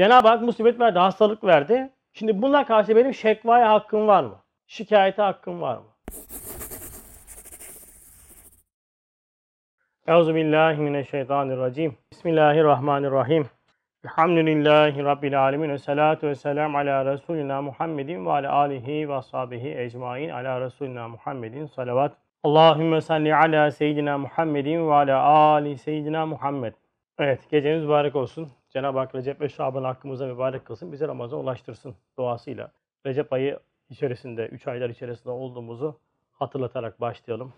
Cenab-ı Hak musibet verdi, hastalık verdi. Şimdi buna karşı benim şekvaya hakkım var mı? Şikayete hakkım var mı? Euzu billahi mineşşeytanirracim. Bismillahirrahmanirrahim. Elhamdülillahi Rabbil alemin. Ve salatu ve selam ala Resulina Muhammedin ve ala alihi ve ashabihi ecmain. Ala Resulina Muhammedin salavat. Allahümme salli ala seyyidina Muhammedin ve ala ali seyyidina Muhammed. Evet, geceniz mübarek olsun. Cenab-ı Hak Recep ve Şaban hakkımıza mübarek kılsın. Bizi Ramazan ulaştırsın duasıyla. Recep ayı içerisinde, 3 aylar içerisinde olduğumuzu hatırlatarak başlayalım.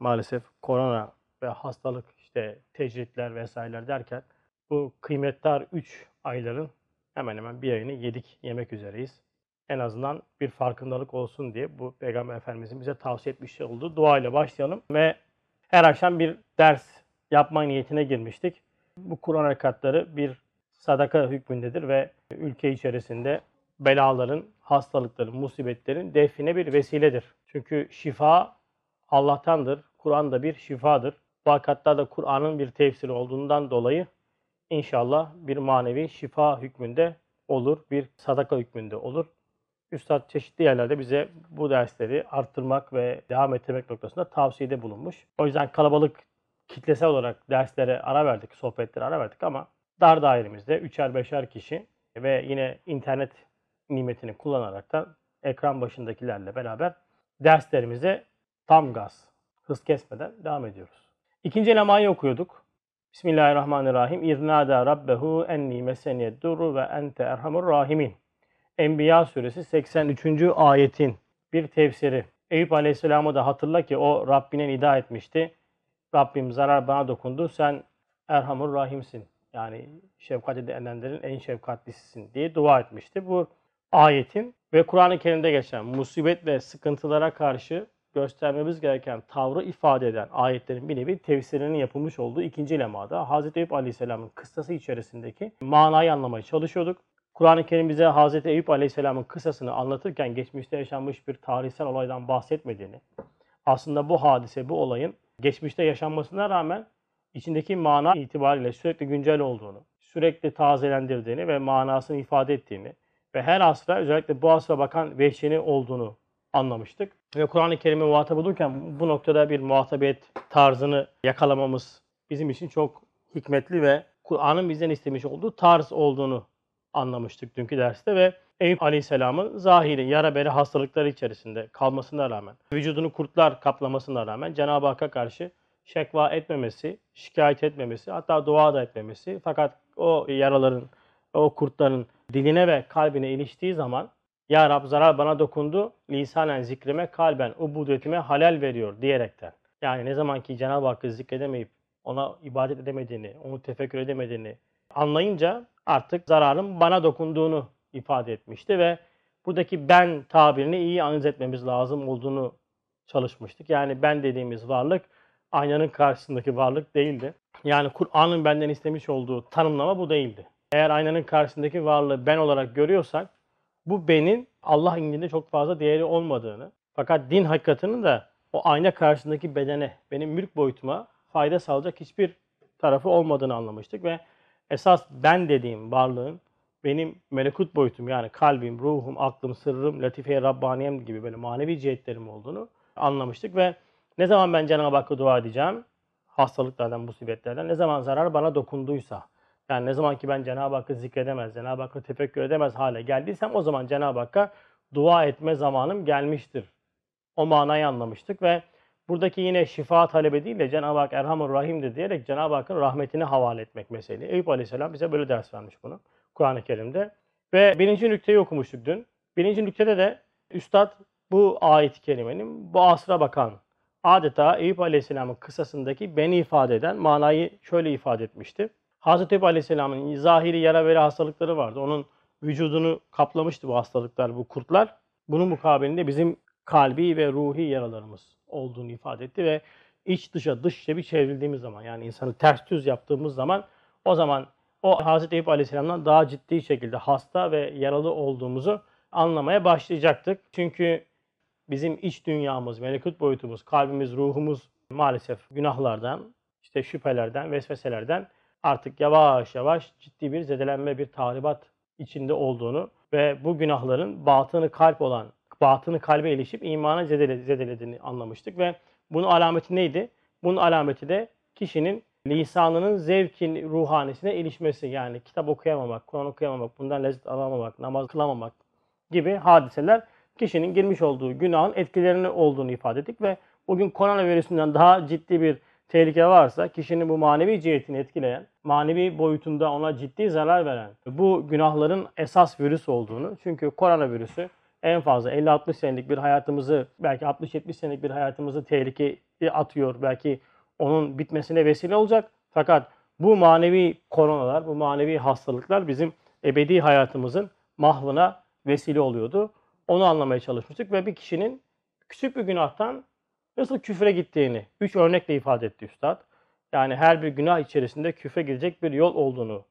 Maalesef korona ve hastalık, işte tecritler vesaireler derken bu kıymetli 3 ayların hemen hemen bir ayını yedik, yemek üzereyiz. En azından bir farkındalık olsun diye bu Peygamber Efendimizin bize tavsiye etmiş olduğu dua ile başlayalım. Ve her akşam bir ders yapma niyetine girmiştik. Bu Kur'an harekatları bir sadaka hükmündedir ve ülke içerisinde belaların, hastalıkların, musibetlerin define bir vesiledir. Çünkü şifa Allah'tandır. Kur'an da bir şifadır. Bu hakikatta da Kur'an'ın bir tefsiri olduğundan dolayı inşallah bir manevi şifa hükmünde olur, bir sadaka hükmünde olur. Üstad çeşitli yerlerde bize bu dersleri arttırmak ve devam ettirmek noktasında tavsiyede bulunmuş. O yüzden kalabalık kitlesel olarak derslere ara verdik, sohbetlere ara verdik ama dar dairemizde üçer beşer kişi ve yine internet nimetini kullanarak da ekran başındakilerle beraber derslerimize tam gaz, hız kesmeden devam ediyoruz. İkinci elemayı okuyorduk. Bismillahirrahmanirrahim. İznada rabbehu enni meseniyed duru ve ente erhamur rahimin. Enbiya suresi 83. ayetin bir tefsiri. Eyüp Aleyhisselam'ı da hatırla ki o Rabbine nida etmişti. Rabbim zarar bana dokundu. Sen Erhamur Rahimsin. Yani şefkat edenlerin en şefkatlisisin diye dua etmişti. Bu ayetin ve Kur'an-ı Kerim'de geçen musibet ve sıkıntılara karşı göstermemiz gereken tavrı ifade eden ayetlerin bir nevi tefsirinin yapılmış olduğu ikinci lemada Hz. Eyüp Aleyhisselam'ın kıssası içerisindeki manayı anlamaya çalışıyorduk. Kur'an-ı Kerim bize Hz. Eyüp Aleyhisselam'ın kıssasını anlatırken geçmişte yaşanmış bir tarihsel olaydan bahsetmediğini, aslında bu hadise, bu olayın geçmişte yaşanmasına rağmen içindeki mana itibariyle sürekli güncel olduğunu, sürekli tazelendirdiğini ve manasını ifade ettiğini ve her asra özellikle bu asra bakan vehşini olduğunu anlamıştık. Ve Kur'an-ı Kerim'e muhatap olurken bu noktada bir muhatabiyet tarzını yakalamamız bizim için çok hikmetli ve Kur'an'ın bizden istemiş olduğu tarz olduğunu anlamıştık dünkü derste ve Eyüp Aleyhisselam'ın zahiri yara bere hastalıkları içerisinde kalmasına rağmen, vücudunu kurtlar kaplamasına rağmen Cenab-ı Hakk'a karşı şekva etmemesi, şikayet etmemesi, hatta dua da etmemesi. Fakat o yaraların, o kurtların diline ve kalbine iliştiği zaman Ya Rab zarar bana dokundu, lisanen zikrime, kalben ubudetime halal veriyor diyerekten. Yani ne zaman ki Cenab-ı Hakk'ı zikredemeyip ona ibadet edemediğini, onu tefekkür edemediğini anlayınca artık zararın bana dokunduğunu ifade etmişti ve buradaki ben tabirini iyi analiz etmemiz lazım olduğunu çalışmıştık. Yani ben dediğimiz varlık aynanın karşısındaki varlık değildi. Yani Kur'an'ın benden istemiş olduğu tanımlama bu değildi. Eğer aynanın karşısındaki varlığı ben olarak görüyorsak bu benin Allah indinde çok fazla değeri olmadığını fakat din hakikatinin de o ayna karşısındaki bedene, benim mülk boyutuma fayda sağlayacak hiçbir tarafı olmadığını anlamıştık ve esas ben dediğim varlığın benim melekut boyutum yani kalbim, ruhum, aklım, sırrım, latife Rabbaniyem gibi böyle manevi cihetlerim olduğunu anlamıştık ve ne zaman ben Cenab-ı Hakk'a dua edeceğim? Hastalıklardan, musibetlerden. Ne zaman zarar bana dokunduysa. Yani ne zaman ki ben Cenab-ı Hakk'ı zikredemez, Cenab-ı Hakk'ı tefekkür edemez hale geldiysem o zaman Cenab-ı Hakk'a dua etme zamanım gelmiştir. O manayı anlamıştık ve buradaki yine şifa talebi değil de Cenab-ı Hak Erhamur Rahim'dir diyerek Cenab-ı Hakk'ın rahmetini havale etmek meseleyi. Eyüp Aleyhisselam bize böyle ders vermiş bunu Kur'an-ı Kerim'de. Ve birinci nükteyi okumuştuk dün. Birinci nüktede de Üstad bu ayet-i kerimenin bu asra bakan adeta Eyüp Aleyhisselam'ın kısasındaki beni ifade eden manayı şöyle ifade etmişti. Hazreti Eyüp Aleyhisselam'ın zahiri yara veri hastalıkları vardı. Onun vücudunu kaplamıştı bu hastalıklar, bu kurtlar. Bunun mukabilinde bizim kalbi ve ruhi yaralarımız olduğunu ifade etti ve iç dışa dış içe bir çevrildiğimiz zaman yani insanı ters düz yaptığımız zaman o zaman o Hazreti Eyüp Aleyhisselam'dan daha ciddi şekilde hasta ve yaralı olduğumuzu anlamaya başlayacaktık. Çünkü bizim iç dünyamız, melekut boyutumuz, kalbimiz, ruhumuz maalesef günahlardan, işte şüphelerden, vesveselerden artık yavaş yavaş ciddi bir zedelenme, bir tahribat içinde olduğunu ve bu günahların batını kalp olan, batını kalbe ilişip imana zedele- zedelediğini anlamıştık ve bunun alameti neydi? Bunun alameti de kişinin lisanının zevkin ruhanesine ilişmesi yani kitap okuyamamak, Kur'an okuyamamak, bundan lezzet alamamak, namaz kılamamak gibi hadiseler kişinin girmiş olduğu günahın etkilerini olduğunu ifade ettik ve bugün koronavirüsünden daha ciddi bir tehlike varsa kişinin bu manevi cihetini etkileyen, manevi boyutunda ona ciddi zarar veren bu günahların esas virüs olduğunu çünkü koronavirüsü en fazla 50-60 senelik bir hayatımızı belki 60-70 senelik bir hayatımızı tehlikeye atıyor. Belki onun bitmesine vesile olacak. Fakat bu manevi koronalar, bu manevi hastalıklar bizim ebedi hayatımızın mahvına vesile oluyordu. Onu anlamaya çalışmıştık ve bir kişinin küçük bir günahtan nasıl küfre gittiğini üç örnekle ifade etti Üstad. Yani her bir günah içerisinde küfre gidecek bir yol olduğunu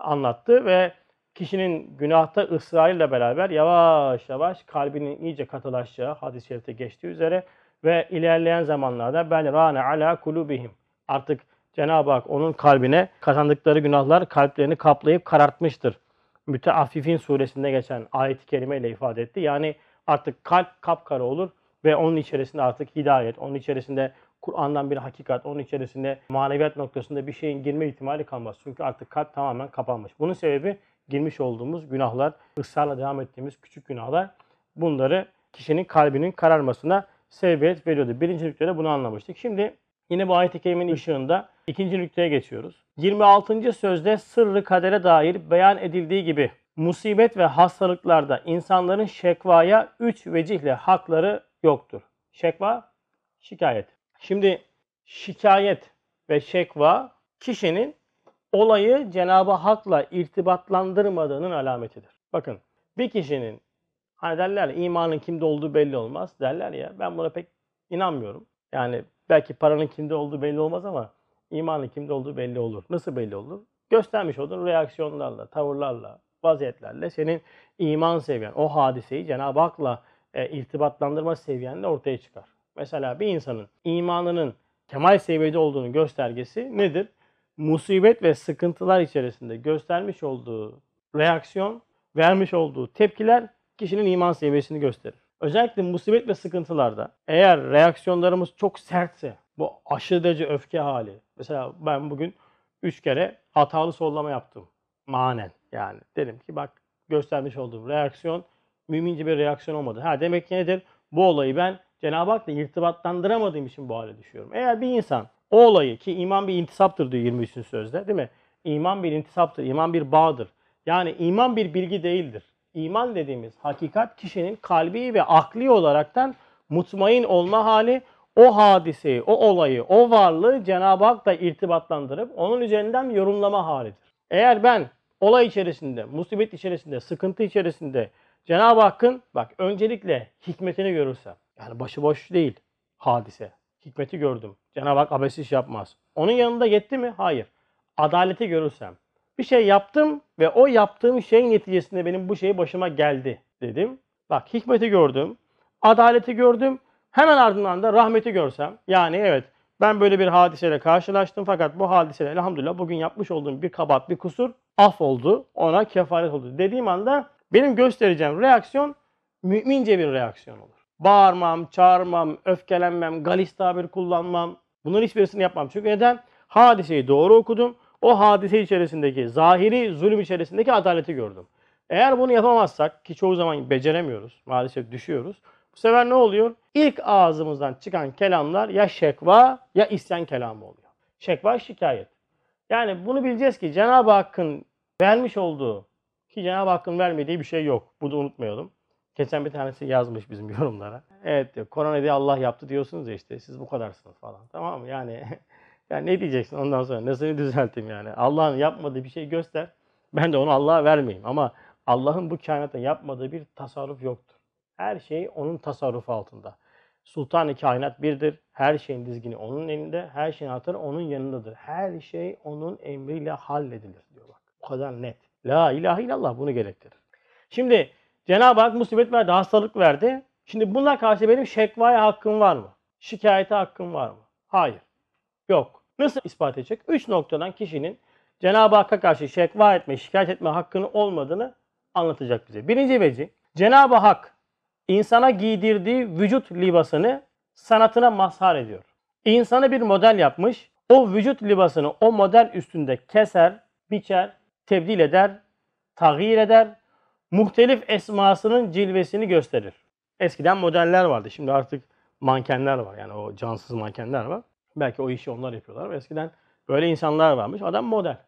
anlattı ve kişinin günahta ısrarıyla beraber yavaş yavaş kalbinin iyice katılaşacağı hadis-i şerifte geçtiği üzere ve ilerleyen zamanlarda bel rane ala kulubihim. Artık Cenab-ı Hak onun kalbine kazandıkları günahlar kalplerini kaplayıp karartmıştır. Müteaffifin suresinde geçen ayet-i kerimeyle ifade etti. Yani artık kalp kapkara olur ve onun içerisinde artık hidayet, onun içerisinde Kur'an'dan bir hakikat, onun içerisinde maneviyat noktasında bir şeyin girme ihtimali kalmaz. Çünkü artık kalp tamamen kapanmış. Bunun sebebi girmiş olduğumuz günahlar, ısrarla devam ettiğimiz küçük günahlar. Bunları kişinin kalbinin kararmasına sebebiyet veriyordu. Birinci nüktede bunu anlamıştık. Şimdi yine bu ayet-i kerimenin ışığında ikinci nükteye geçiyoruz. 26. sözde sırrı kadere dair beyan edildiği gibi musibet ve hastalıklarda insanların şekvaya üç vecihle hakları yoktur. Şekva, şikayet. Şimdi şikayet ve şekva kişinin olayı Cenab-ı Hak'la irtibatlandırmadığının alametidir. Bakın bir kişinin hani derler imanın kimde olduğu belli olmaz derler ya ben buna pek inanmıyorum. Yani belki paranın kimde olduğu belli olmaz ama imanın kimde olduğu belli olur. Nasıl belli olur? Göstermiş olduğun reaksiyonlarla, tavırlarla, vaziyetlerle senin iman seviyen, o hadiseyi Cenab-ı Hak'la e, irtibatlandırma seviyenle ortaya çıkar. Mesela bir insanın imanının kemal seviyede olduğunu göstergesi nedir? Musibet ve sıkıntılar içerisinde göstermiş olduğu reaksiyon, vermiş olduğu tepkiler kişinin iman seviyesini gösterir. Özellikle musibet ve sıkıntılarda eğer reaksiyonlarımız çok sertse, bu aşırı derece öfke hali. Mesela ben bugün 3 kere hatalı sollama yaptım. Manen yani. Dedim ki bak göstermiş olduğum reaksiyon mümince bir reaksiyon olmadı. Ha demek ki nedir? Bu olayı ben Cenab-ı Hak'la irtibatlandıramadığım için bu hale düşüyorum. Eğer bir insan o olayı ki iman bir intisaptır diyor 23. sözde değil mi? İman bir intisaptır, iman bir bağdır. Yani iman bir bilgi değildir. İman dediğimiz hakikat kişinin kalbi ve akli olaraktan mutmain olma hali o hadiseyi, o olayı, o varlığı Cenab-ı Hak'la irtibatlandırıp onun üzerinden yorumlama halidir. Eğer ben olay içerisinde, musibet içerisinde, sıkıntı içerisinde Cenab-ı Hakk'ın bak öncelikle hikmetini görürsem, yani başıboş değil hadise. Hikmeti gördüm. Cenab-ı Hak abes iş yapmaz. Onun yanında yetti mi? Hayır. Adaleti görürsem. Bir şey yaptım ve o yaptığım şeyin neticesinde benim bu şey başıma geldi dedim. Bak hikmeti gördüm. Adaleti gördüm. Hemen ardından da rahmeti görsem. Yani evet ben böyle bir hadiseyle karşılaştım fakat bu hadiseyle elhamdülillah bugün yapmış olduğum bir kabahat, bir kusur af oldu. Ona kefaret oldu. Dediğim anda benim göstereceğim reaksiyon mümince bir reaksiyon olur. Bağırmam, çağırmam, öfkelenmem, galis tabir kullanmam. Bunların hiçbirisini yapmam. Çünkü neden? Hadiseyi doğru okudum. O hadise içerisindeki, zahiri zulüm içerisindeki adaleti gördüm. Eğer bunu yapamazsak ki çoğu zaman beceremiyoruz, maalesef düşüyoruz. Bu sefer ne oluyor? İlk ağzımızdan çıkan kelamlar ya şekva ya isyan kelamı oluyor. Şekva şikayet. Yani bunu bileceğiz ki Cenab-ı Hakk'ın vermiş olduğu ki Cenab-ı Hakk'ın vermediği bir şey yok. Bunu unutmayalım. Geçen bir tanesi yazmış bizim yorumlara. Evet diyor korona diye Allah yaptı diyorsunuz ya işte siz bu kadarsınız falan. Tamam mı? Yani yani ne diyeceksin ondan sonra? Nasıl düzelteyim yani? Allah'ın yapmadığı bir şey göster. Ben de onu Allah'a vermeyeyim. Ama Allah'ın bu kainatta yapmadığı bir tasarruf yoktur. Her şey onun tasarrufu altında. Sultan-ı kainat birdir. Her şeyin dizgini onun elinde. Her şeyin anahtarı onun yanındadır. Her şey onun emriyle halledilir diyor bak. Bu kadar net. La ilahe illallah bunu gerektirir. Şimdi Cenab-ı Hak musibet verdi, hastalık verdi. Şimdi buna karşı benim şekvaya hakkım var mı? Şikayete hakkım var mı? Hayır. Yok. Nasıl ispat edecek? Üç noktadan kişinin Cenab-ı Hakk'a karşı şekva etme, şikayet etme hakkının olmadığını anlatacak bize. Birinci veci, Cenab-ı Hak insana giydirdiği vücut libasını sanatına mazhar ediyor. İnsanı bir model yapmış, o vücut libasını o model üstünde keser, biçer, tebdil eder, tağyir eder, muhtelif esmasının cilvesini gösterir. Eskiden modeller vardı. Şimdi artık mankenler var. Yani o cansız mankenler var. Belki o işi onlar yapıyorlar. Eskiden böyle insanlar varmış. Adam model.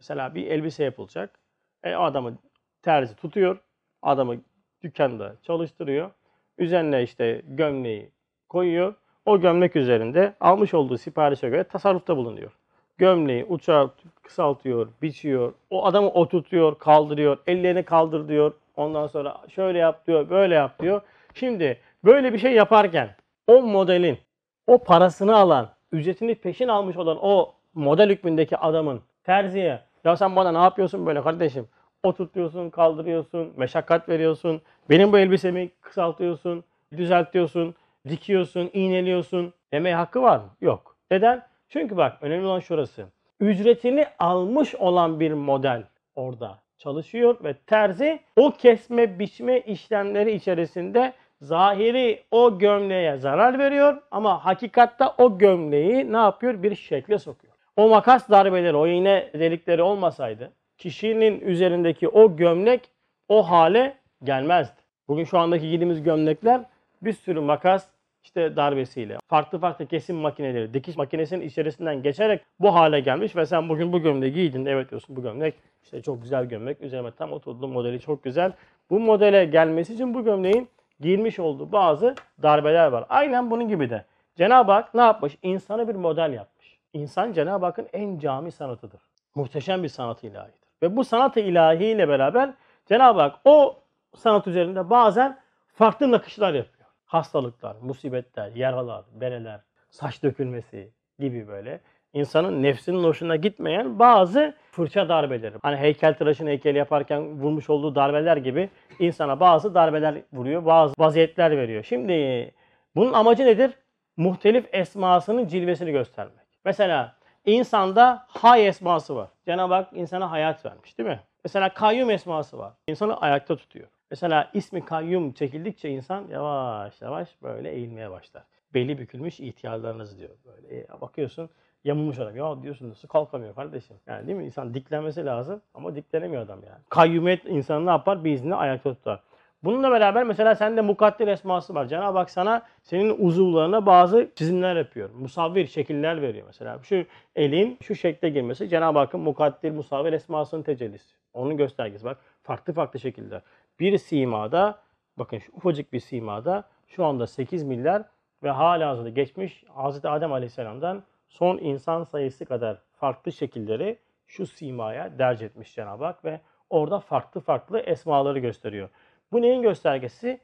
Mesela bir elbise yapılacak. E, adamı terzi tutuyor. Adamı dükkanda çalıştırıyor. Üzerine işte gömleği koyuyor. O gömlek üzerinde almış olduğu siparişe göre tasarrufta bulunuyor. Gömleği uçar, kısaltıyor, biçiyor. O adamı oturtuyor, kaldırıyor. Ellerini kaldır diyor. Ondan sonra şöyle yap diyor, böyle yap diyor. Şimdi böyle bir şey yaparken o modelin, o parasını alan, ücretini peşin almış olan o model hükmündeki adamın terziye ya sen bana ne yapıyorsun böyle kardeşim? Oturtuyorsun, kaldırıyorsun, meşakkat veriyorsun. Benim bu elbisemi kısaltıyorsun, düzeltiyorsun, dikiyorsun, iğneliyorsun demeye hakkı var mı? Yok. Neden? Çünkü bak önemli olan şurası. Ücretini almış olan bir model orada çalışıyor ve terzi o kesme biçme işlemleri içerisinde zahiri o gömleğe zarar veriyor ama hakikatta o gömleği ne yapıyor? Bir şekle sokuyor. O makas darbeleri, o iğne delikleri olmasaydı kişinin üzerindeki o gömlek o hale gelmezdi. Bugün şu andaki giydiğimiz gömlekler bir sürü makas işte darbesiyle, farklı farklı kesim makineleri, dikiş makinesinin içerisinden geçerek bu hale gelmiş ve sen bugün bu gömleği giydin. Evet diyorsun bu gömlek işte çok güzel gömlek. Üzerime tam oturdu modeli çok güzel. Bu modele gelmesi için bu gömleğin girmiş olduğu bazı darbeler var. Aynen bunun gibi de. Cenab-ı Hak ne yapmış? İnsanı bir model yapmış. İnsan Cenab-ı Hakk'ın en cami sanatıdır. Muhteşem bir sanat ilahidir. Ve bu sanat-ı ilahi ile beraber Cenab-ı Hak o sanat üzerinde bazen farklı nakışlar yapıyor. Hastalıklar, musibetler, yaralar, bereler, saç dökülmesi gibi böyle insanın nefsinin hoşuna gitmeyen bazı fırça darbeleri. Hani heykeltıraşın heykeli yaparken vurmuş olduğu darbeler gibi insana bazı darbeler vuruyor, bazı vaziyetler veriyor. Şimdi bunun amacı nedir? Muhtelif esmasının cilvesini göstermek. Mesela insanda hay esması var. Cenab-ı Hak insana hayat vermiş değil mi? Mesela kayyum esması var. İnsanı ayakta tutuyor. Mesela ismi kayyum çekildikçe insan yavaş yavaş böyle eğilmeye başlar. Beli bükülmüş ihtiyarlarınız diyor. Böyle e, bakıyorsun yamulmuş adam. Ya diyorsun nasıl kalkamıyor kardeşim. Yani değil mi? İnsan diklenmesi lazım ama diklenemiyor adam yani. Kayyumiyet insanı ne yapar? Bir izni ayakta tutar. Bununla beraber mesela sende mukadder esması var. Cenab-ı Hak sana senin uzuvlarına bazı çizimler yapıyor. Musavvir şekiller veriyor mesela. Şu elin şu şekle girmesi Cenab-ı Hakk'ın mukaddir musavvir esmasının tecellisi. Onun göstergesi bak. Farklı farklı şekiller. Bir simada bakın şu ufacık bir simada şu anda 8 milyar ve hala hazırda geçmiş Hz. Adem Aleyhisselam'dan son insan sayısı kadar farklı şekilleri şu simaya derc etmiş Cenab-ı Hak ve orada farklı farklı esmaları gösteriyor. Bu neyin göstergesi?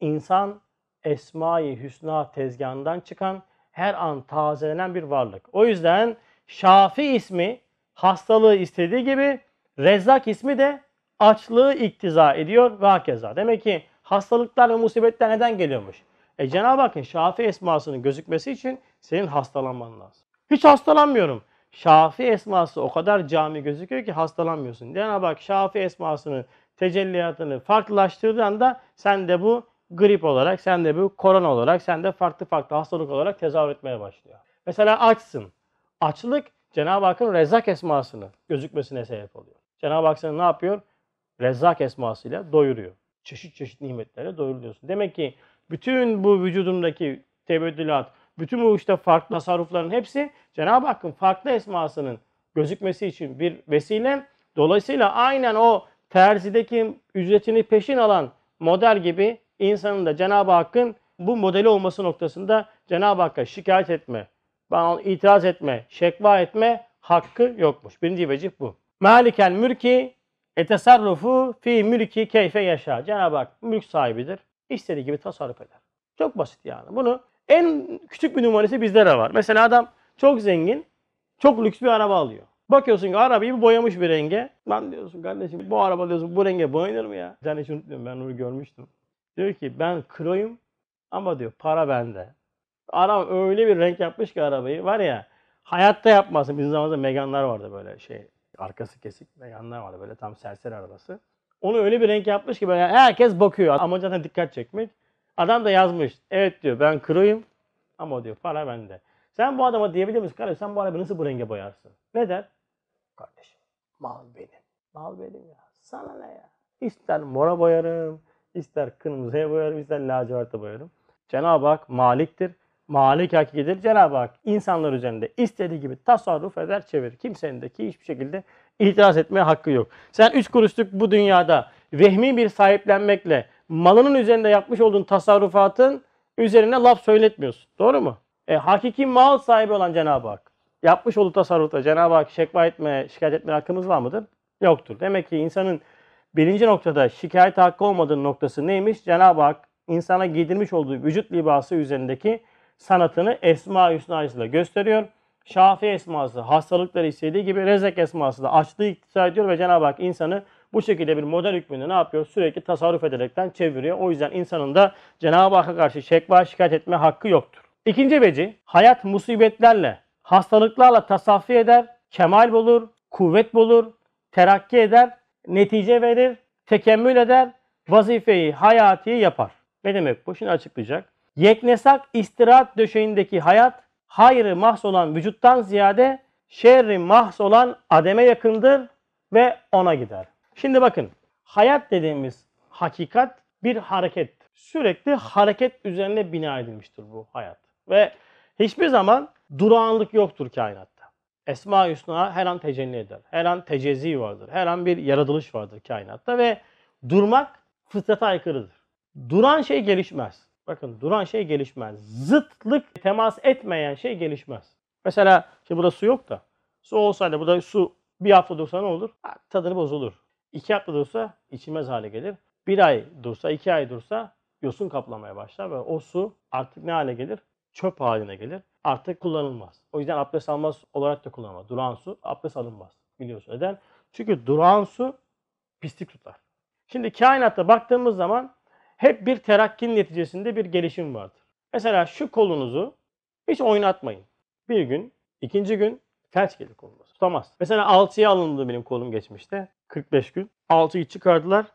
İnsan Esma-i Hüsna tezgahından çıkan her an tazelenen bir varlık. O yüzden Şafi ismi hastalığı istediği gibi Rezzak ismi de açlığı iktiza ediyor ve hakeza. Demek ki hastalıklar ve musibetler neden geliyormuş? E Cenab-ı Hakk'ın Şafi esmasının gözükmesi için senin hastalanman lazım. Hiç hastalanmıyorum. Şafi esması o kadar cami gözüküyor ki hastalanmıyorsun. Cenab-ı Hak Şafi esmasını, tecelliyatını farklılaştırdığı anda sen de bu grip olarak, sen de bu korona olarak, sen de farklı farklı hastalık olarak tezahür etmeye başlıyor. Mesela açsın. Açlık Cenab-ı Hakk'ın Rezzak esmasını gözükmesine sebep oluyor. Cenab-ı Hak seni ne yapıyor? Rezzak esmasıyla doyuruyor. Çeşit çeşit nimetlerle doyuruyorsun. Demek ki bütün bu vücudumdaki tebeddülat, bütün bu işte farklı tasarrufların hepsi Cenab-ı Hakk'ın farklı esmasının gözükmesi için bir vesile. Dolayısıyla aynen o terzideki ücretini peşin alan model gibi insanın da Cenab-ı Hakk'ın bu modeli olması noktasında Cenab-ı Hakk'a şikayet etme, bana itiraz etme, şekva etme hakkı yokmuş. Birinci vecih bu. Malikel mülki etesarrufu fi mülki keyfe yaşa. Cenab-ı Hak mülk sahibidir. İstediği gibi tasarruf eder. Çok basit yani. Bunu en küçük bir numarası bizde de var. Mesela adam çok zengin, çok lüks bir araba alıyor. Bakıyorsun ki arabayı boyamış bir renge. Lan diyorsun kardeşim bu araba diyorsun bu renge boyanır mı ya? Tane hiç unutmuyorum ben onu görmüştüm. Diyor ki ben kroyum ama diyor para bende. Araba öyle bir renk yapmış ki arabayı var ya hayatta yapmasın. Bizim zamanımızda Meganlar vardı böyle şey Arkası kesik ve yanlar vardı böyle tam serseri arabası. Onu öyle bir renk yapmış ki böyle herkes bakıyor. Ama zaten dikkat çekmek. Adam da yazmış. Evet diyor ben kırıyım ama diyor para bende. Sen bu adama diyebilir misin? Kardeşim sen bu arabayı nasıl bu renge boyarsın? Ne der? Kardeşim mal benim. Mal benim ya. Sana ne ya? İster mora boyarım, ister kırmızıya boyarım, ister laciverte boyarım. Cenab-ı Hak maliktir. Malik hakikidir. Cenab-ı Hak insanlar üzerinde istediği gibi tasarruf eder, çevirir. Kimsenin de ki hiçbir şekilde itiraz etmeye hakkı yok. Sen üç kuruşluk bu dünyada vehmi bir sahiplenmekle malının üzerinde yapmış olduğun tasarrufatın üzerine laf söyletmiyorsun. Doğru mu? E, hakiki mal sahibi olan Cenab-ı Hak. Yapmış olduğu tasarrufta Cenab-ı Hak şekva etme, şikayet etme hakkımız var mıdır? Yoktur. Demek ki insanın birinci noktada şikayet hakkı olmadığı noktası neymiş? Cenab-ı Hak insana giydirmiş olduğu vücut libası üzerindeki sanatını Esma-i Hüsna'sıyla gösteriyor. Şafi esması hastalıkları istediği gibi Rezek esması da açlığı iktisat ediyor ve Cenab-ı Hak insanı bu şekilde bir model hükmünde ne yapıyor? Sürekli tasarruf ederekten çeviriyor. O yüzden insanın da Cenab-ı Hakk'a karşı şekva şikayet etme hakkı yoktur. İkinci veci, hayat musibetlerle, hastalıklarla tasaffi eder, kemal bulur, kuvvet bulur, terakki eder, netice verir, tekemmül eder, vazifeyi, hayatiyi yapar. Ne demek bu? Şimdi açıklayacak. Yeknesak istirahat döşeğindeki hayat, hayrı mahs olan vücuttan ziyade şerri mahs olan ademe yakındır ve ona gider. Şimdi bakın, hayat dediğimiz hakikat bir hareket. Sürekli hareket üzerine bina edilmiştir bu hayat. Ve hiçbir zaman durağanlık yoktur kainatta. Esma-i Hüsna her an tecelli eder. Her an tecezi vardır. Her an bir yaratılış vardır kainatta ve durmak fıtrata aykırıdır. Duran şey gelişmez. Bakın duran şey gelişmez. Zıtlık temas etmeyen şey gelişmez. Mesela şimdi burada su yok da su olsaydı burada su bir hafta dursa ne olur? Ha, Tadını bozulur. İki hafta dursa içilmez hale gelir. Bir ay dursa, iki ay dursa yosun kaplamaya başlar ve o su artık ne hale gelir? Çöp haline gelir. Artık kullanılmaz. O yüzden abdest almaz olarak da kullanılmaz. Duran su abdest alınmaz. Biliyorsun neden? Çünkü duran su pislik tutar. Şimdi kainatta baktığımız zaman hep bir terakkinin neticesinde bir gelişim vardır. Mesela şu kolunuzu hiç oynatmayın. Bir gün, ikinci gün felç gelir kolunuz. Tutamaz. Mesela alçıya alındı benim kolum geçmişte. 45 gün. Alçıyı çıkardılar.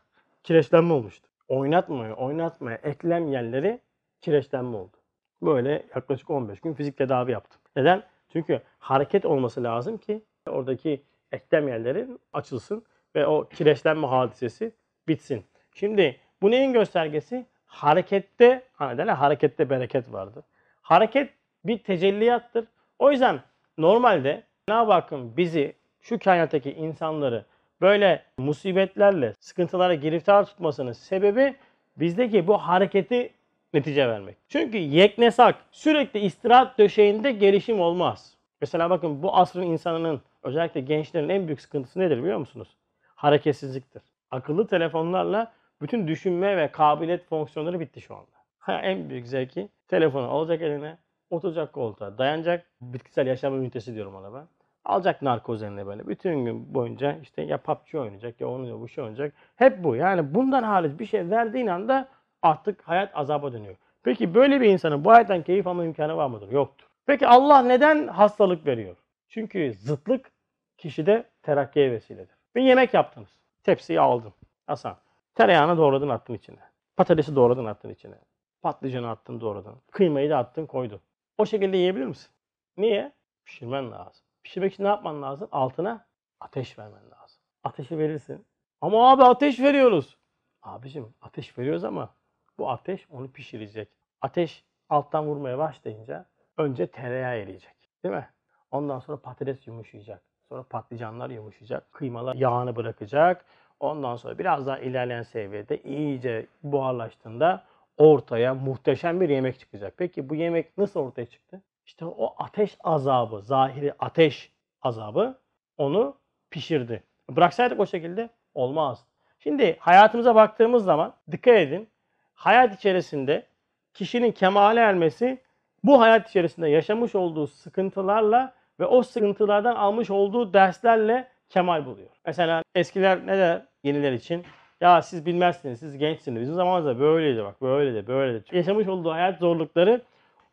Kireçlenme olmuştu. Oynatmaya, oynatmaya eklem yerleri kireçlenme oldu. Böyle yaklaşık 15 gün fizik tedavi yaptım. Neden? Çünkü hareket olması lazım ki oradaki eklem yerleri açılsın ve o kireçlenme hadisesi bitsin. Şimdi bu neyin göstergesi? Harekette, hani derler harekette bereket vardır. Hareket bir tecelliyattır. O yüzden normalde Cenab-ı Hakk'ın bizi şu kainattaki insanları böyle musibetlerle, sıkıntılara giriftar tutmasının sebebi bizdeki bu hareketi netice vermek. Çünkü yeknesak sürekli istirahat döşeğinde gelişim olmaz. Mesela bakın bu asrın insanının özellikle gençlerin en büyük sıkıntısı nedir biliyor musunuz? Hareketsizliktir. Akıllı telefonlarla bütün düşünme ve kabiliyet fonksiyonları bitti şu anda. En büyük zevki telefonu alacak eline, oturacak koltuğa, dayanacak bitkisel yaşam ünitesi diyorum ona ben. Alacak narkoz eline böyle. Bütün gün boyunca işte ya PUBG oynayacak ya onu ya bu şey oynayacak. Hep bu. Yani bundan hariç bir şey verdiğin anda artık hayat azaba dönüyor. Peki böyle bir insanın bu hayattan keyif alma imkanı var mıdır? Yoktur. Peki Allah neden hastalık veriyor? Çünkü zıtlık kişide terakkiye vesiledir. Bir yemek yaptınız. Tepsiyi aldın. Hasan. Tereyağını doğradın attın içine. Patatesi doğradın attın içine. Patlıcanı attın doğradın. Kıymayı da attın koydun. O şekilde yiyebilir misin? Niye? Pişirmen lazım. Pişirmek için ne yapman lazım? Altına ateş vermen lazım. Ateşi verirsin. Ama abi ateş veriyoruz. Abicim ateş veriyoruz ama bu ateş onu pişirecek. Ateş alttan vurmaya başlayınca önce tereyağı eriyecek. Değil mi? Ondan sonra patates yumuşayacak. Sonra patlıcanlar yumuşayacak. Kıymalar yağını bırakacak. Ondan sonra biraz daha ilerleyen seviyede iyice buharlaştığında ortaya muhteşem bir yemek çıkacak. Peki bu yemek nasıl ortaya çıktı? İşte o ateş azabı, zahiri ateş azabı onu pişirdi. Bıraksaydık o şekilde olmaz. Şimdi hayatımıza baktığımız zaman dikkat edin. Hayat içerisinde kişinin kemale ermesi bu hayat içerisinde yaşamış olduğu sıkıntılarla ve o sıkıntılardan almış olduğu derslerle kemal buluyor. Mesela eskiler ne der yeniler için? Ya siz bilmezsiniz, siz gençsiniz. Bizim zamanımızda böyleydi bak, böyleydi, böyleydi. Yaşamış olduğu hayat zorlukları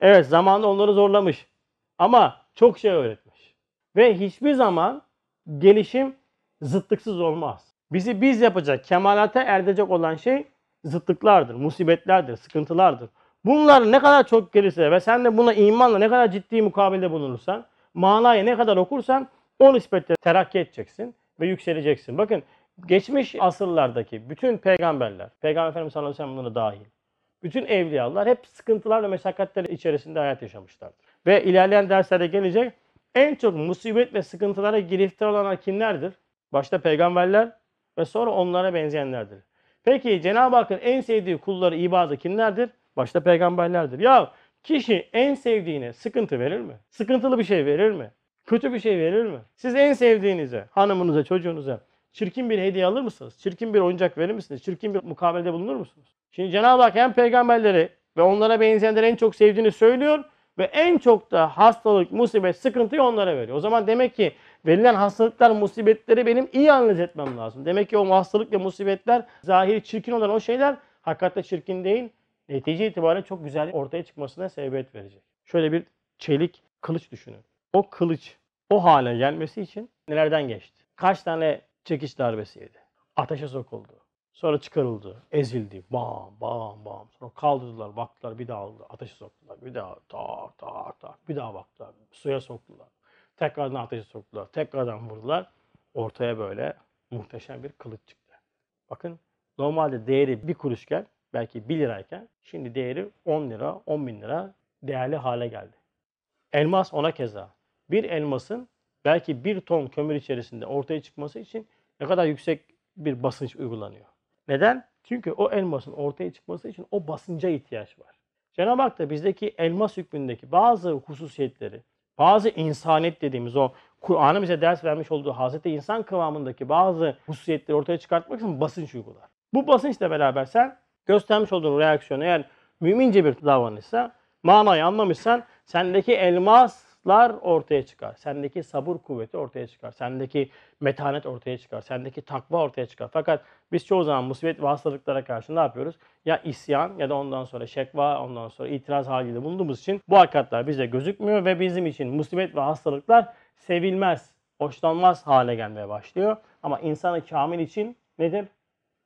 evet zamanında onları zorlamış. Ama çok şey öğretmiş. Ve hiçbir zaman gelişim zıtlıksız olmaz. Bizi biz yapacak, kemalata erdecek olan şey zıtlıklardır, musibetlerdir, sıkıntılardır. Bunlar ne kadar çok gelirse ve sen de buna imanla ne kadar ciddi mukabele bulunursan, manayı ne kadar okursan o nispetle terakki edeceksin ve yükseleceksin. Bakın geçmiş asırlardaki bütün peygamberler, Peygamber Efendimiz sallallahu aleyhi ve sellem dahil, bütün evliyalar hep sıkıntılar ve meşakkatler içerisinde hayat yaşamışlardır. Ve ilerleyen derslerde gelecek en çok musibet ve sıkıntılara giriftar olanlar kimlerdir? Başta peygamberler ve sonra onlara benzeyenlerdir. Peki Cenab-ı Hakk'ın en sevdiği kulları ibadı kimlerdir? Başta peygamberlerdir. Ya kişi en sevdiğine sıkıntı verir mi? Sıkıntılı bir şey verir mi? Kötü bir şey verir mi? Siz en sevdiğinize, hanımınıza, çocuğunuza çirkin bir hediye alır mısınız? Çirkin bir oyuncak verir misiniz? Çirkin bir mukabelede bulunur musunuz? Şimdi Cenab-ı Hak hem peygamberleri ve onlara benzeyenleri en çok sevdiğini söylüyor ve en çok da hastalık, musibet, sıkıntıyı onlara veriyor. O zaman demek ki verilen hastalıklar, musibetleri benim iyi analiz etmem lazım. Demek ki o hastalık ve musibetler, zahiri çirkin olan o şeyler hakikaten çirkin değil. Netice itibariyle çok güzel ortaya çıkmasına sebebiyet verecek. Şöyle bir çelik kılıç düşünün. O kılıç o hale gelmesi için nelerden geçti? Kaç tane çekiş darbesi yedi? Ateşe sokuldu. Sonra çıkarıldı, ezildi. Bam bam bam. Sonra kaldırdılar, baktılar, bir daha aldılar. Ateşe soktular. Bir daha tak tak tak. Bir daha baktılar. Suya soktular. Tekrardan ateşe soktular. Tekrardan vurdular. Ortaya böyle muhteşem bir kılıç çıktı. Bakın normalde değeri bir kuruşken belki 1 lirayken şimdi değeri 10 lira, 10 bin lira değerli hale geldi. Elmas ona keza. Bir elmasın belki bir ton kömür içerisinde ortaya çıkması için ne kadar yüksek bir basınç uygulanıyor. Neden? Çünkü o elmasın ortaya çıkması için o basınca ihtiyaç var. Cenab-ı Hak da bizdeki elmas hükmündeki bazı hususiyetleri, bazı insaniyet dediğimiz o Kur'an'ın bize ders vermiş olduğu Hazreti insan kıvamındaki bazı hususiyetleri ortaya çıkartmak için basınç uygular. Bu basınçla beraber sen göstermiş olduğun reaksiyon eğer mümince bir davranışsa, manayı anlamışsan sendeki elmaslar ortaya çıkar. Sendeki sabır kuvveti ortaya çıkar. Sendeki metanet ortaya çıkar. Sendeki takva ortaya çıkar. Fakat biz çoğu zaman musibet ve hastalıklara karşı ne yapıyoruz? Ya isyan ya da ondan sonra şekva, ondan sonra itiraz haliyle bulunduğumuz için bu hakikatler bize gözükmüyor ve bizim için musibet ve hastalıklar sevilmez, hoşlanmaz hale gelmeye başlıyor. Ama insanı kamil için nedir?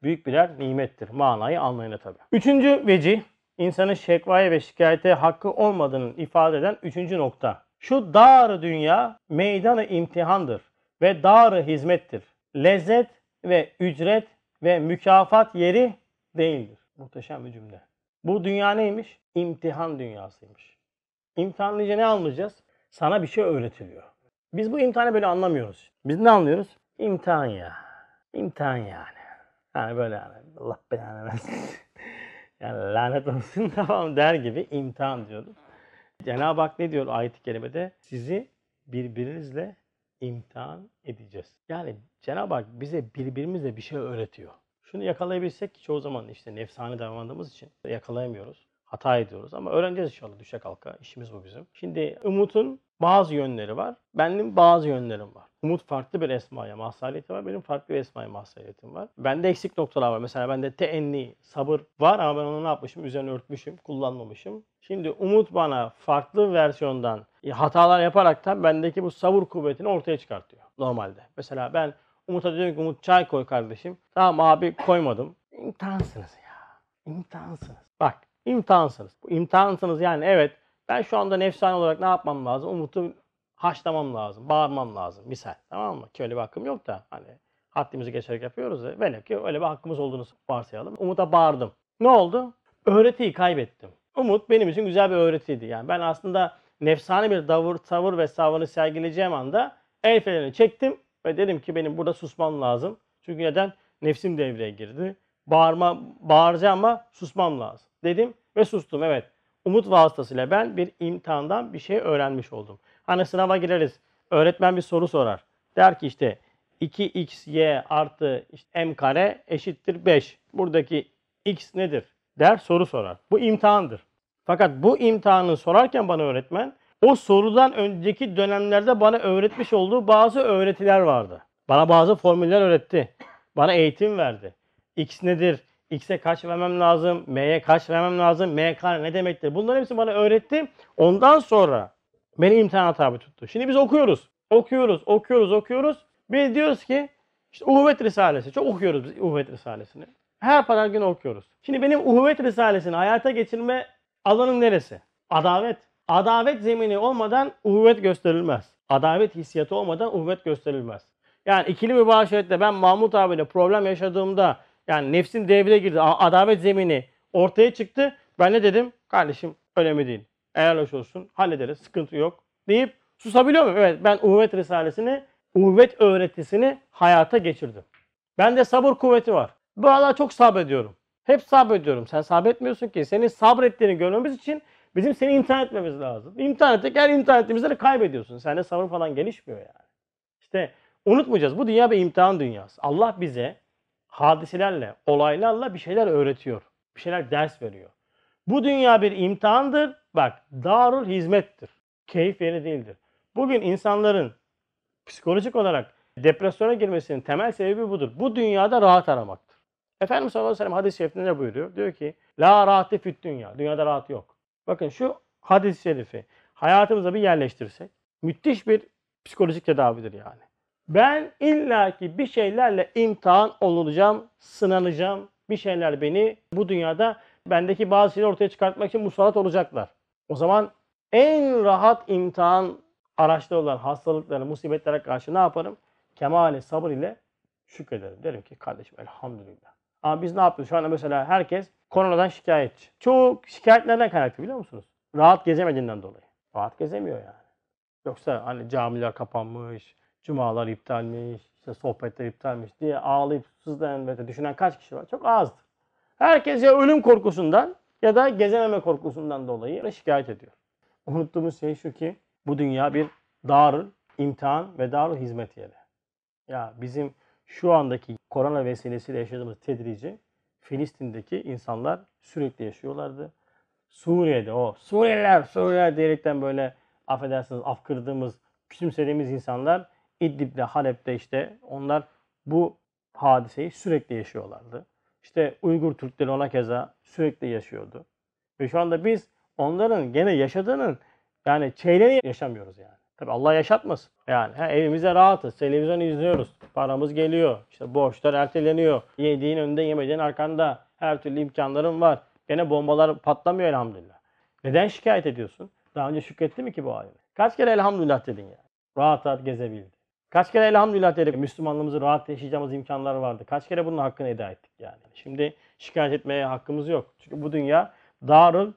Büyük birer nimettir. Manayı anlayana tabii. Üçüncü vecih, insanın şekvaya ve şikayete hakkı olmadığını ifade eden üçüncü nokta. Şu dar dünya meydanı imtihandır ve dar hizmettir. Lezzet ve ücret ve mükafat yeri değildir. Muhteşem bir cümle. Bu dünya neymiş? İmtihan dünyasıymış. İmtihan deyince ne anlayacağız? Sana bir şey öğretiliyor. Biz bu imtihanı böyle anlamıyoruz. Biz ne anlıyoruz? İmtihan ya. İmtihan yani. Yani böyle yani Allah belanı versin. yani lanet olsun tamam der gibi imtihan diyoruz. Cenab-ı Hak ne diyor ayet-i kerimede? Sizi birbirinizle imtihan edeceğiz. Yani Cenab-ı Hak bize birbirimizle bir şey öğretiyor. Şunu yakalayabilsek ki çoğu zaman işte nefsane davrandığımız için yakalayamıyoruz. Hata ediyoruz ama öğreneceğiz inşallah düşe kalka. İşimiz bu bizim. Şimdi Umut'un bazı yönleri var. Benim bazı yönlerim var. Umut farklı bir esmaya mahsaliyeti var. Benim farklı bir esmaya mahsaliyetim var. Bende eksik noktalar var. Mesela bende teenni, sabır var ama ben onu ne yapmışım? Üzerine örtmüşüm, kullanmamışım. Şimdi Umut bana farklı versiyondan hatalar yaparaktan bendeki bu sabır kuvvetini ortaya çıkartıyor normalde. Mesela ben Umut'a diyorum ki Umut çay koy kardeşim. Tamam abi koymadım. İmtihansınız ya. İmtihansınız. Bak imtihansınız. İmtihansınız yani evet ben şu anda nefsani olarak ne yapmam lazım? Umut'u haşlamam lazım, bağırmam lazım misal. Tamam mı? Ki öyle bir hakkım yok da hani haddimizi geçerek yapıyoruz ya. Velev ki öyle bir hakkımız olduğunu varsayalım. Umut'a bağırdım. Ne oldu? Öğretiyi kaybettim. Umut benim için güzel bir öğretiydi. Yani ben aslında nefsani bir davır, tavır ve savrını sergileyeceğim anda el fenerini çektim ve dedim ki benim burada susmam lazım. Çünkü neden? Nefsim devreye girdi. Bağırma, bağıracağım ama susmam lazım. Dedim ve sustum evet. Umut vasıtasıyla ben bir imtihandan bir şey öğrenmiş oldum. Hani sınava gireriz. Öğretmen bir soru sorar. Der ki işte 2xy artı işte m kare eşittir 5. Buradaki x nedir? Der soru sorar. Bu imtihandır. Fakat bu imtihanı sorarken bana öğretmen o sorudan önceki dönemlerde bana öğretmiş olduğu bazı öğretiler vardı. Bana bazı formüller öğretti. Bana eğitim verdi. X nedir? X'e kaç vermem lazım? M'ye kaç vermem lazım? M kare ne demektir? Bunların hepsini bana öğretti. Ondan sonra beni imtihana tabi tuttu. Şimdi biz okuyoruz. Okuyoruz, okuyoruz, okuyoruz. Biz diyoruz ki işte Uhuvvet Risalesi. Çok okuyoruz biz Uhuvvet Risalesini. Her pazar günü okuyoruz. Şimdi benim Uhuvvet Risalesini hayata geçirme alanım neresi? Adavet. Adavet zemini olmadan uhuvvet gösterilmez. Adavet hissiyatı olmadan uhuvvet gösterilmez. Yani ikili mübaşirette ben Mahmut abiyle problem yaşadığımda yani nefsin devreye girdi. a- Adavet zemini ortaya çıktı. Ben ne dedim? Kardeşim önemli değil. Eğer hoş olsun hallederiz. Sıkıntı yok. Deyip susabiliyor muyum? Evet ben uhuvvet risalesini, uhuvvet öğretisini hayata geçirdim. Bende sabır kuvveti var. Bu arada çok sabrediyorum. Hep sabrediyorum. Sen sabretmiyorsun ki. Senin sabrettiğini görmemiz için bizim seni imtihan etmemiz lazım. İmtihan ettik. Her imtihan de kaybediyorsun. Sende sabır falan gelişmiyor yani. İşte unutmayacağız. Bu dünya bir imtihan dünyası. Allah bize hadiselerle, olaylarla bir şeyler öğretiyor. Bir şeyler ders veriyor. Bu dünya bir imtihandır. Bak darul hizmettir. Keyif yeri değildir. Bugün insanların psikolojik olarak depresyona girmesinin temel sebebi budur. Bu dünyada rahat aramaktır. Efendimiz sallallahu aleyhi ve sellem hadis-i şerifinde ne buyuruyor? Diyor ki La rahati fit dünya. Dünyada rahat yok. Bakın şu hadis-i şerifi hayatımıza bir yerleştirsek müthiş bir psikolojik tedavidir yani. Ben illaki bir şeylerle imtihan olacağım, sınanacağım. Bir şeyler beni bu dünyada bendeki bazı şeyleri ortaya çıkartmak için musallat olacaklar. O zaman en rahat imtihan araçları olan hastalıklara, musibetlere karşı ne yaparım? Kemali sabır ile şükrederim. Derim ki kardeşim elhamdülillah. Ama biz ne yapıyoruz? Şu anda mesela herkes koronadan şikayetçi. Çoğu şikayet nereden kaynaklı biliyor musunuz? Rahat gezemediğinden dolayı. Rahat gezemiyor yani. Yoksa hani camiler kapanmış, cumalar iptalmiş, işte sohbetler iptalmiş diye ağlayıp sızlayan ve düşünen kaç kişi var? Çok azdır. Herkes ya ölüm korkusundan ya da gezememe korkusundan dolayı şikayet ediyor. Unuttuğumuz şey şu ki bu dünya bir darül imtihan ve darül hizmet yeri. Ya bizim şu andaki korona vesilesiyle yaşadığımız tedrici Filistin'deki insanlar sürekli yaşıyorlardı. Suriye'de o Suriyeliler, Suriyeliler diyerekten böyle affedersiniz af kırdığımız, küçümsediğimiz insanlar İdlib'de, Halep'te işte onlar bu hadiseyi sürekli yaşıyorlardı. İşte Uygur Türkleri ona keza sürekli yaşıyordu. Ve şu anda biz onların gene yaşadığının yani çeyreğini yaşamıyoruz yani. Tabi Allah yaşatmasın. Yani ha, evimizde rahatız. Televizyon izliyoruz. Paramız geliyor. İşte borçlar erteleniyor. Yediğin önünde yemediğin arkanda. Her türlü imkanların var. Gene bombalar patlamıyor elhamdülillah. Neden şikayet ediyorsun? Daha önce şükretti mi ki bu halime? Kaç kere elhamdülillah dedin yani. Rahat rahat gezebildi. Kaç kere elhamdülillah dedik. Müslümanlığımızı rahat yaşayacağımız imkanlar vardı. Kaç kere bunun hakkını eda ettik yani. Şimdi şikayet etmeye hakkımız yok. Çünkü bu dünya darul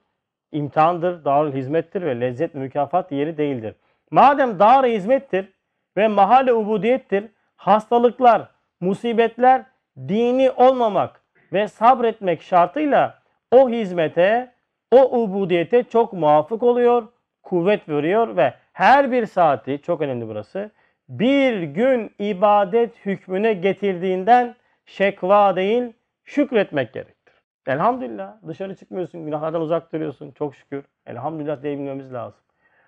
imtihandır, darul hizmettir ve lezzet mükafat yeri değildir. Madem dar hizmettir ve mahalle ubudiyettir, hastalıklar, musibetler dini olmamak ve sabretmek şartıyla o hizmete, o ubudiyete çok muvafık oluyor, kuvvet veriyor ve her bir saati, çok önemli burası, bir gün ibadet hükmüne getirdiğinden şekva değil, şükretmek gerektir. Elhamdülillah dışarı çıkmıyorsun, günahlardan uzak duruyorsun çok şükür. Elhamdülillah diyebilmemiz lazım.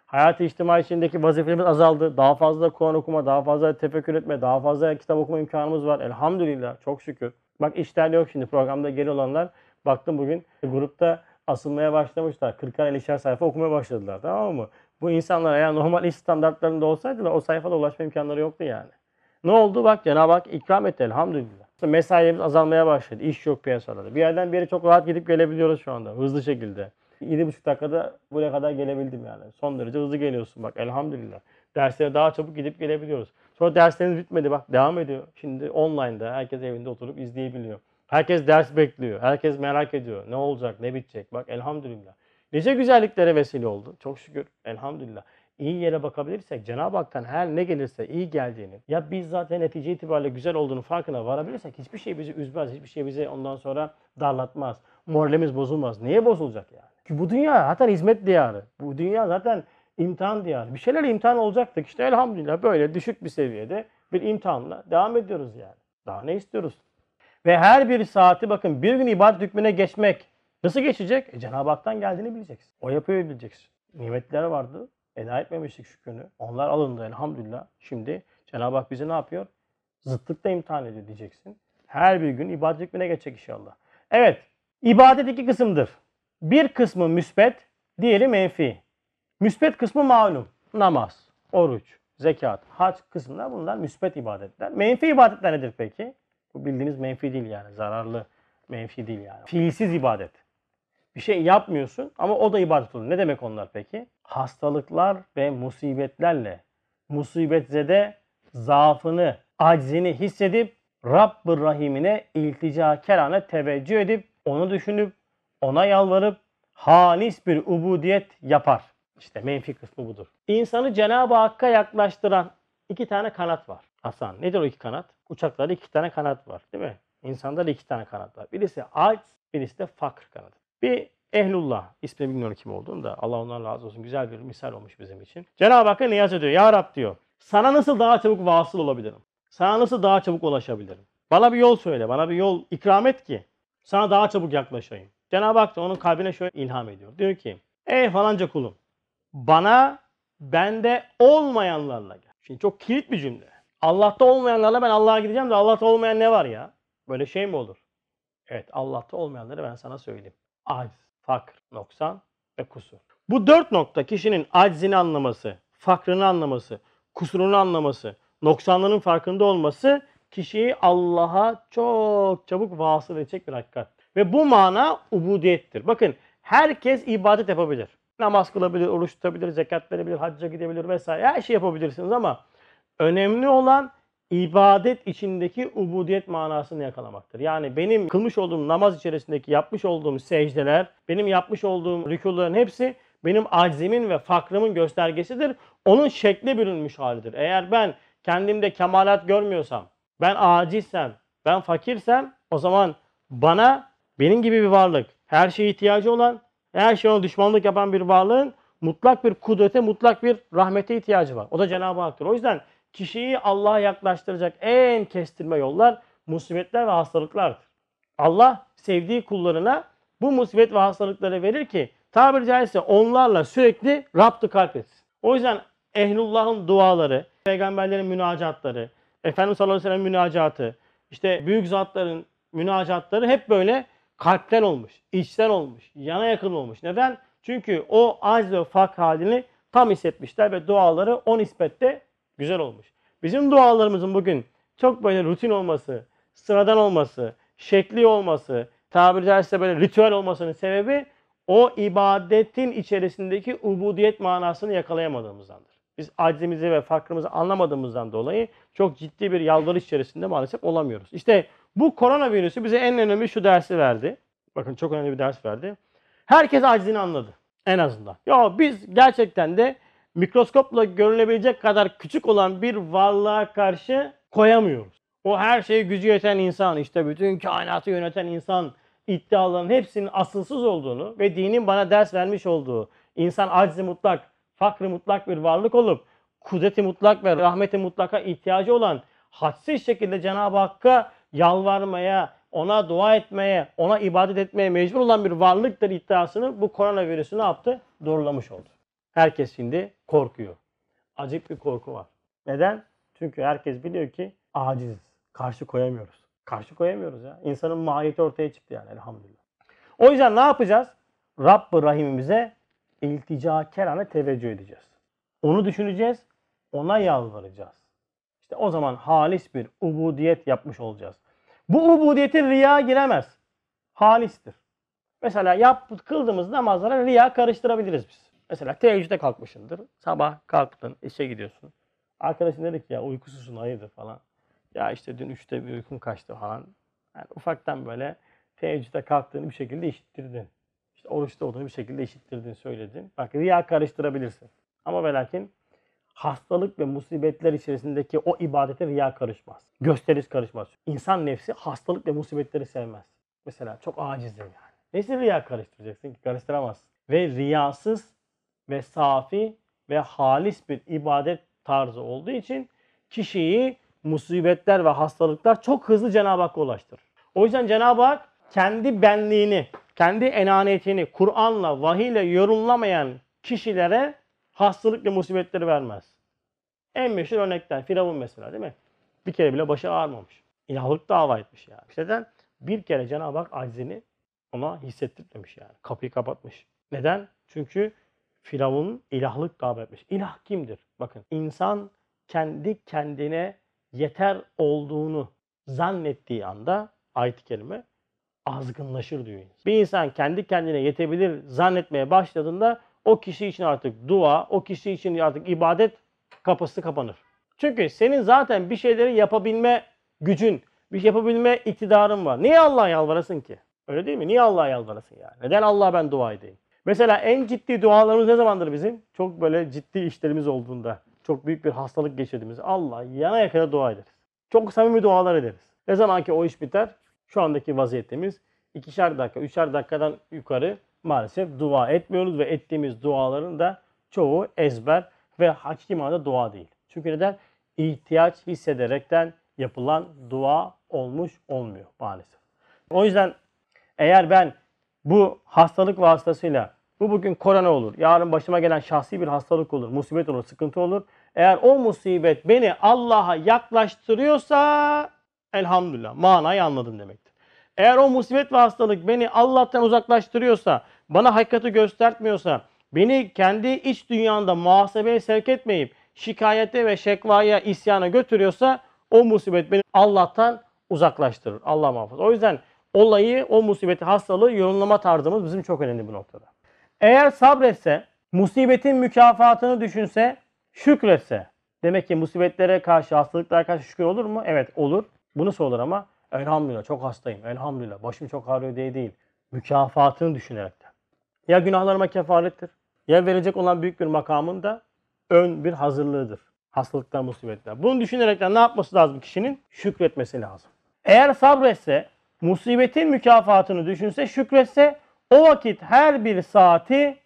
Hayat-ı içtimai içindeki vazifelerimiz azaldı. Daha fazla Kur'an okuma, daha fazla tefekkür etme, daha fazla kitap okuma imkanımız var. Elhamdülillah çok şükür. Bak işler yok şimdi programda geri olanlar. Baktım bugün grupta asılmaya başlamışlar. 40'ar 50'şer sayfa okumaya başladılar tamam mı? Bu insanlar eğer normal iş standartlarında olsaydılar o sayfada ulaşma imkanları yoktu yani. Ne oldu? Bak Cenab-ı Hak ikram etti elhamdülillah. Mesailerimiz azalmaya başladı. İş yok piyasalarda. Bir yerden bir yere çok rahat gidip gelebiliyoruz şu anda. Hızlı şekilde. 7,5 dakikada buraya kadar gelebildim yani. Son derece hızlı geliyorsun bak elhamdülillah. Derslere daha çabuk gidip gelebiliyoruz. Sonra derslerimiz bitmedi bak devam ediyor. Şimdi online'da herkes evinde oturup izleyebiliyor. Herkes ders bekliyor. Herkes merak ediyor. Ne olacak, ne bitecek? Bak elhamdülillah. Nice güzelliklere vesile oldu. Çok şükür. Elhamdülillah. İyi yere bakabilirsek Cenab-ı Hak'tan her ne gelirse iyi geldiğini ya biz zaten netice itibariyle güzel olduğunu farkına varabilirsek hiçbir şey bizi üzmez. Hiçbir şey bizi ondan sonra darlatmaz. Moralimiz bozulmaz. Niye bozulacak yani? Ki bu dünya zaten hizmet diyarı. Bu dünya zaten imtihan diyarı. Bir şeyler imtihan olacaktık. İşte elhamdülillah böyle düşük bir seviyede bir imtihanla devam ediyoruz yani. Daha ne istiyoruz? Ve her bir saati bakın bir gün ibadet hükmüne geçmek nasıl geçecek? E, Cenab-ı Hak'tan geldiğini bileceksin. O yapıyor bileceksin. Nimetler vardı. Eda etmemiştik şükrünü. Onlar alındı elhamdülillah. Şimdi Cenab-ı Hak bizi ne yapıyor? Zıtlıkla imtihan ediyor diyeceksin. Her bir gün ibadet hükmüne geçecek inşallah. Evet. ibadet iki kısımdır. Bir kısmı müsbet, diğeri menfi. Müsbet kısmı malum. Namaz, oruç, zekat, hac kısımlar bunlar müsbet ibadetler. Menfi ibadetler nedir peki? Bu bildiğiniz menfi değil yani. Zararlı menfi değil yani. Fiilsiz ibadet. Bir şey yapmıyorsun ama o da ibadet oluyor. Ne demek onlar peki? Hastalıklar ve musibetlerle musibetzede zaafını, aczini hissedip Rabb-ı Rahim'ine iltica kerane teveccüh edip onu düşünüp ona yalvarıp halis bir ubudiyet yapar. İşte menfi kısmı budur. İnsanı Cenab-ı Hakk'a yaklaştıran iki tane kanat var. Hasan nedir o iki kanat? Uçaklarda iki tane kanat var değil mi? İnsanda da iki tane kanat var. Birisi aç, birisi de fakr kanadı. Bir Ehlullah, ismini bilmiyorum kim olduğunu da Allah ondan razı olsun. Güzel bir misal olmuş bizim için. Cenab-ı Hakk'a niyaz ediyor. Ya Rab diyor. Sana nasıl daha çabuk vasıl olabilirim? Sana nasıl daha çabuk ulaşabilirim? Bana bir yol söyle, bana bir yol ikram et ki sana daha çabuk yaklaşayım. Cenab-ı Hak da onun kalbine şöyle ilham ediyor. Diyor ki, ey falanca kulum bana bende olmayanlarla gel. Şimdi çok kilit bir cümle. Allah'ta olmayanlarla ben Allah'a gideceğim de Allah'ta olmayan ne var ya? Böyle şey mi olur? Evet Allah'ta olmayanları ben sana söyleyeyim. Aciz, fakr, noksan ve kusur. Bu dört nokta kişinin aczini anlaması, fakrını anlaması, kusurunu anlaması, noksanlığının farkında olması kişiyi Allah'a çok çabuk vasıl edecek bir hakikat. Ve bu mana ubudiyettir. Bakın herkes ibadet yapabilir. Namaz kılabilir, oruç tutabilir, zekat verebilir, hacca gidebilir vesaire. Her şey yapabilirsiniz ama önemli olan ibadet içindeki ubudiyet manasını yakalamaktır. Yani benim kılmış olduğum namaz içerisindeki yapmış olduğum secdeler, benim yapmış olduğum rükuların hepsi benim aczimin ve fakrımın göstergesidir. Onun şekle bürünmüş halidir. Eğer ben kendimde kemalat görmüyorsam, ben acizsem, ben fakirsem o zaman bana benim gibi bir varlık, her şeye ihtiyacı olan, her şeye düşmanlık yapan bir varlığın mutlak bir kudrete, mutlak bir rahmete ihtiyacı var. O da Cenab-ı Hak'tır. O yüzden kişiyi Allah'a yaklaştıracak en kestirme yollar musibetler ve hastalıklardır. Allah sevdiği kullarına bu musibet ve hastalıkları verir ki tabiri caizse onlarla sürekli raptı kalp etsin. O yüzden ehlullahın duaları, peygamberlerin münacatları, Efendimiz sallallahu aleyhi ve münacatı, işte büyük zatların münacatları hep böyle kalpten olmuş, içten olmuş, yana yakın olmuş. Neden? Çünkü o acz ve fakr halini tam hissetmişler ve duaları o nispette güzel olmuş. Bizim dualarımızın bugün çok böyle rutin olması, sıradan olması, şekli olması, tabiri caizse böyle ritüel olmasının sebebi o ibadetin içerisindeki ubudiyet manasını yakalayamadığımızdandır. Biz aczimizi ve fakrımızı anlamadığımızdan dolayı çok ciddi bir yalvarış içerisinde maalesef olamıyoruz. İşte bu koronavirüsü bize en önemli şu dersi verdi. Bakın çok önemli bir ders verdi. Herkes aczini anladı en azından. Ya biz gerçekten de mikroskopla görülebilecek kadar küçük olan bir varlığa karşı koyamıyoruz. O her şeye gücü yeten insan, işte bütün kainatı yöneten insan iddiaların hepsinin asılsız olduğunu ve dinin bana ders vermiş olduğu insan aczi mutlak, fakri mutlak bir varlık olup kudreti mutlak ve rahmeti mutlaka ihtiyacı olan hadsiz şekilde Cenab-ı Hakk'a yalvarmaya, ona dua etmeye, ona ibadet etmeye mecbur olan bir varlıktır iddiasını bu koronavirüsü ne yaptı? Doğrulamış oldu. Herkes şimdi korkuyor. Acayip bir korku var. Neden? Çünkü herkes biliyor ki aciziz. Karşı koyamıyoruz. Karşı koyamıyoruz ya. İnsanın mahiyeti ortaya çıktı yani elhamdülillah. O yüzden ne yapacağız? Rabb-ı Rahim'imize iltica kerane teveccüh edeceğiz. Onu düşüneceğiz. Ona yalvaracağız. İşte o zaman halis bir ubudiyet yapmış olacağız. Bu ubudiyetin riya giremez. Halistir. Mesela yap, kıldığımız namazlara riya karıştırabiliriz biz. Mesela teheccüde kalkmışsındır. Sabah kalktın, işe gidiyorsun. Arkadaşın dedi ki ya uykusuzsun hayırdır falan. Ya işte dün üçte bir uykum kaçtı falan. Yani ufaktan böyle teheccüde kalktığını bir şekilde işittirdin. İşte oruçta olduğunu bir şekilde işittirdin, söyledin. Bak riya karıştırabilirsin. Ama ve lakin hastalık ve musibetler içerisindeki o ibadete riya karışmaz. Gösteriş karışmaz. İnsan nefsi hastalık ve musibetleri sevmez. Mesela çok acizdir yani. Nesi riya karıştıracaksın ki? Karıştıramazsın. Ve riyasız ve safi ve halis bir ibadet tarzı olduğu için kişiyi musibetler ve hastalıklar çok hızlı Cenab-ı Hakk'a ulaştırır. O yüzden Cenab-ı Hak kendi benliğini, kendi enaniyetini Kur'an'la, vahiyle yorumlamayan kişilere hastalık ve musibetleri vermez. En meşhur örnekten Firavun mesela değil mi? Bir kere bile başı ağrımamış. İlahlık dava etmiş yani. Neden? Bir kere Cenab-ı Hak aczini ona hissettirmemiş yani. Kapıyı kapatmış. Neden? Çünkü Firavun ilahlık dava etmiş. İlah kimdir? Bakın insan kendi kendine yeter olduğunu zannettiği anda ayet-i azgınlaşır diyor. Bir insan kendi kendine yetebilir zannetmeye başladığında o kişi için artık dua, o kişi için artık ibadet kapısı kapanır. Çünkü senin zaten bir şeyleri yapabilme gücün, bir şey yapabilme iktidarın var. Niye Allah'a yalvarasın ki? Öyle değil mi? Niye Allah'a yalvarasın yani? Neden Allah'a ben dua edeyim? Mesela en ciddi dualarımız ne zamandır bizim? Çok böyle ciddi işlerimiz olduğunda, çok büyük bir hastalık geçirdiğimizde Allah yana yakına dua ederiz. Çok samimi dualar ederiz. Ne zaman ki o iş biter, şu andaki vaziyetimiz ikişer dakika, üçer dakikadan yukarı maalesef dua etmiyoruz ve ettiğimiz duaların da çoğu ezber ve hakiki manada dua değil. Çünkü neden? İhtiyaç hissederekten yapılan dua olmuş olmuyor maalesef. O yüzden eğer ben bu hastalık vasıtasıyla bu bugün korona olur, yarın başıma gelen şahsi bir hastalık olur, musibet olur, sıkıntı olur. Eğer o musibet beni Allah'a yaklaştırıyorsa elhamdülillah manayı anladım demektir. Eğer o musibet ve hastalık beni Allah'tan uzaklaştırıyorsa, bana hakikati göstermiyorsa, beni kendi iç dünyanda muhasebeye sevk etmeyip şikayete ve şekvaya, isyana götürüyorsa o musibet beni Allah'tan uzaklaştırır. Allah muhafaza. O yüzden olayı, o musibeti, hastalığı yorumlama tarzımız bizim çok önemli bu noktada. Eğer sabretse, musibetin mükafatını düşünse, şükretse. Demek ki musibetlere karşı, hastalıklara karşı şükür olur mu? Evet olur. Bunu sorulur ama elhamdülillah çok hastayım, elhamdülillah başım çok ağrıyor diye değil. Mükafatını düşünerekten. Ya günahlarıma kefarettir, ya verecek olan büyük bir makamın da ön bir hazırlığıdır. Hastalıklar, musibetler. Bunu düşünerekten ne yapması lazım kişinin? Şükretmesi lazım. Eğer sabretse, musibetin mükafatını düşünse, şükretse o vakit her bir saati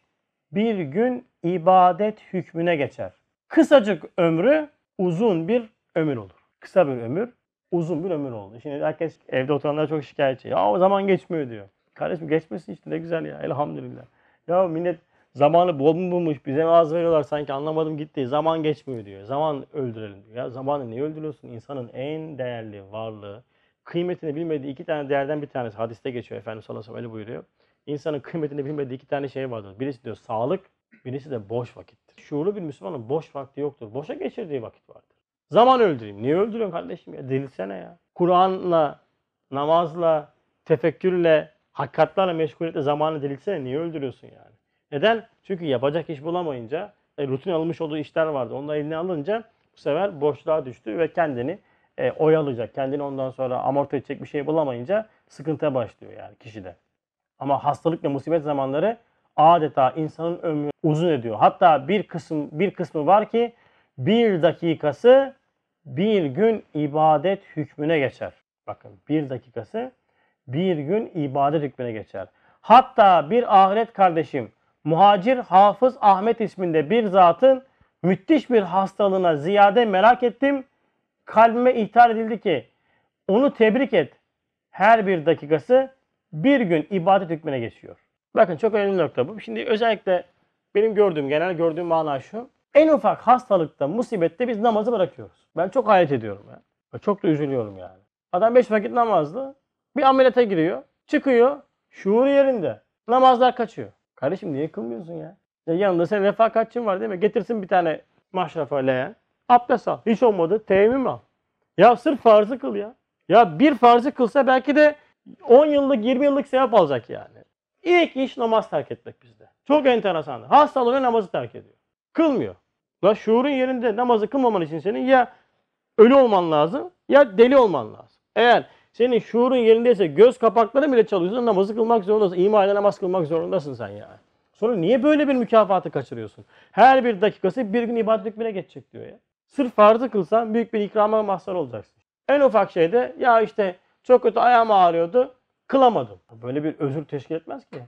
bir gün ibadet hükmüne geçer. Kısacık ömrü uzun bir ömür olur. Kısa bir ömür uzun bir ömür oldu. Şimdi herkes evde oturanlar çok şikayetçi. Ya o zaman geçmiyor diyor. Kardeşim geçmesin işte ne güzel ya elhamdülillah. Ya millet zamanı bol mu bulmuş bize mi az veriyorlar sanki anlamadım gitti. Zaman geçmiyor diyor. Zaman öldürelim diyor. Ya zamanı niye öldürüyorsun? İnsanın en değerli varlığı kıymetini bilmediği iki tane değerden bir tanesi hadiste geçiyor Efendimiz sallallahu aleyhi ve sellem öyle buyuruyor. İnsanın kıymetini bilmediği iki tane şey vardır. Birisi diyor sağlık, birisi de boş vakittir. Şuurlu bir Müslümanın boş vakti yoktur. Boşa geçirdiği vakit vardır. Zaman öldüreyim. Niye öldürüyorsun kardeşim ya? Delilsene ya. Kur'an'la, namazla, tefekkürle, hakikatlerle meşguliyetle zamanı delilsene. Niye öldürüyorsun yani? Neden? Çünkü yapacak iş bulamayınca, e, rutin alınmış olduğu işler vardı. Onları eline alınca bu sefer boşluğa düştü ve kendini e, oyalayacak. Kendini ondan sonra amorti edecek bir şey bulamayınca sıkıntıya başlıyor yani kişide. Ama hastalık ve musibet zamanları adeta insanın ömrünü uzun ediyor. Hatta bir kısım bir kısmı var ki bir dakikası bir gün ibadet hükmüne geçer. Bakın bir dakikası bir gün ibadet hükmüne geçer. Hatta bir ahiret kardeşim muhacir Hafız Ahmet isminde bir zatın müthiş bir hastalığına ziyade merak ettim. Kalbime ihtar edildi ki onu tebrik et. Her bir dakikası bir gün ibadet hükmüne geçiyor. Bakın çok önemli nokta bu. Şimdi özellikle benim gördüğüm, genel gördüğüm mana şu. En ufak hastalıkta, musibette biz namazı bırakıyoruz. Ben çok hayret ediyorum ya. Çok da üzülüyorum yani. Adam beş vakit namazlı. Bir ameliyata giriyor. Çıkıyor. Şuur yerinde. Namazlar kaçıyor. Kardeşim niye kılmıyorsun ya? ya yanında senin refakatçin var değil mi? Getirsin bir tane maşrafa leğen. Abdest al. Hiç olmadı. Teyemmüm al. Ya sırf farzı kıl ya. Ya bir farzı kılsa belki de 10 yıllık 20 yıllık sevap alacak yani. İlk iş namaz terk etmek bizde. Çok enteresan. Hastalığı namazı terk ediyor. Kılmıyor. La şuurun yerinde namazı kılmaman için senin ya ölü olman lazım ya deli olman lazım. Eğer senin şuurun yerindeyse göz kapakları bile çalıyorsa namazı kılmak zorundasın. İma ile namaz kılmak zorundasın sen yani. Sonra niye böyle bir mükafatı kaçırıyorsun? Her bir dakikası bir gün ibadet hükmüne geçecek diyor ya. Sırf farzı kılsan büyük bir ikrama mazhar olacaksın. En ufak şeyde ya işte çok kötü ayağım ağrıyordu kılamadım. Böyle bir özür teşkil etmez ki.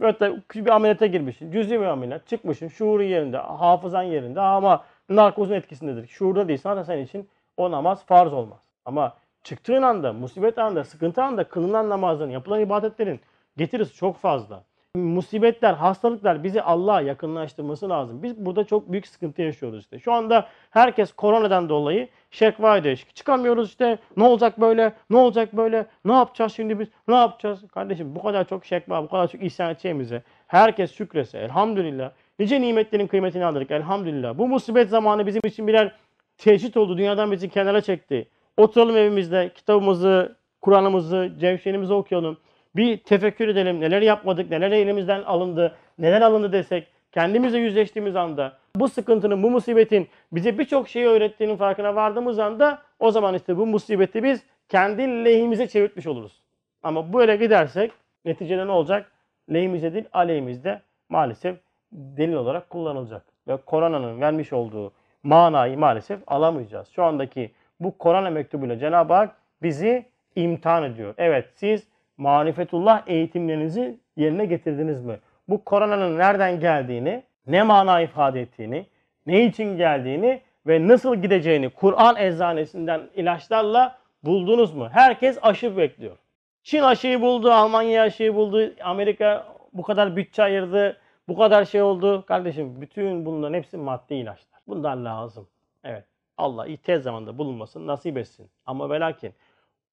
Böyle bir ameliyata girmişsin. Cüzi bir ameliyat. Çıkmışsın. Şuurun yerinde. Hafızan yerinde. Ama narkozun etkisindedir. Şuurda değilsen de senin için o namaz farz olmaz. Ama çıktığın anda, musibet anında, sıkıntı anında kılınan namazın, yapılan ibadetlerin getirisi çok fazla. Musibetler, hastalıklar bizi Allah'a yakınlaştırması lazım. Biz burada çok büyük sıkıntı yaşıyoruz işte. Şu anda herkes koronadan dolayı şekva ediyor. Çıkamıyoruz işte. Ne olacak böyle? Ne olacak böyle? Ne yapacağız şimdi biz? Ne yapacağız? Kardeşim bu kadar çok şekva, bu kadar çok isyan edeceğimize herkes şükrese elhamdülillah. Nice nimetlerin kıymetini anladık elhamdülillah. Bu musibet zamanı bizim için birer teşhit oldu. Dünyadan bizi kenara çekti. Oturalım evimizde kitabımızı, Kur'an'ımızı, cevşenimizi okuyalım. Bir tefekkür edelim. Neler yapmadık, neler elimizden alındı, neler alındı desek. Kendimizle yüzleştiğimiz anda bu sıkıntının, bu musibetin bize birçok şeyi öğrettiğinin farkına vardığımız anda o zaman işte bu musibeti biz kendi lehimize çevirtmiş oluruz. Ama böyle gidersek neticede ne olacak? Lehimize değil aleyhimizde maalesef delil olarak kullanılacak. Ve koronanın vermiş olduğu manayı maalesef alamayacağız. Şu andaki bu korona mektubuyla Cenab-ı Hak bizi imtihan ediyor. Evet siz marifetullah eğitimlerinizi yerine getirdiniz mi? Bu koronanın nereden geldiğini, ne mana ifade ettiğini, ne için geldiğini ve nasıl gideceğini Kur'an eczanesinden ilaçlarla buldunuz mu? Herkes aşı bekliyor. Çin aşıyı buldu, Almanya aşıyı buldu, Amerika bu kadar bütçe ayırdı, bu kadar şey oldu. Kardeşim bütün bunların hepsi maddi ilaçlar. Bunlar lazım. Evet. Allah tez zamanda bulunmasını nasip etsin. Ama ve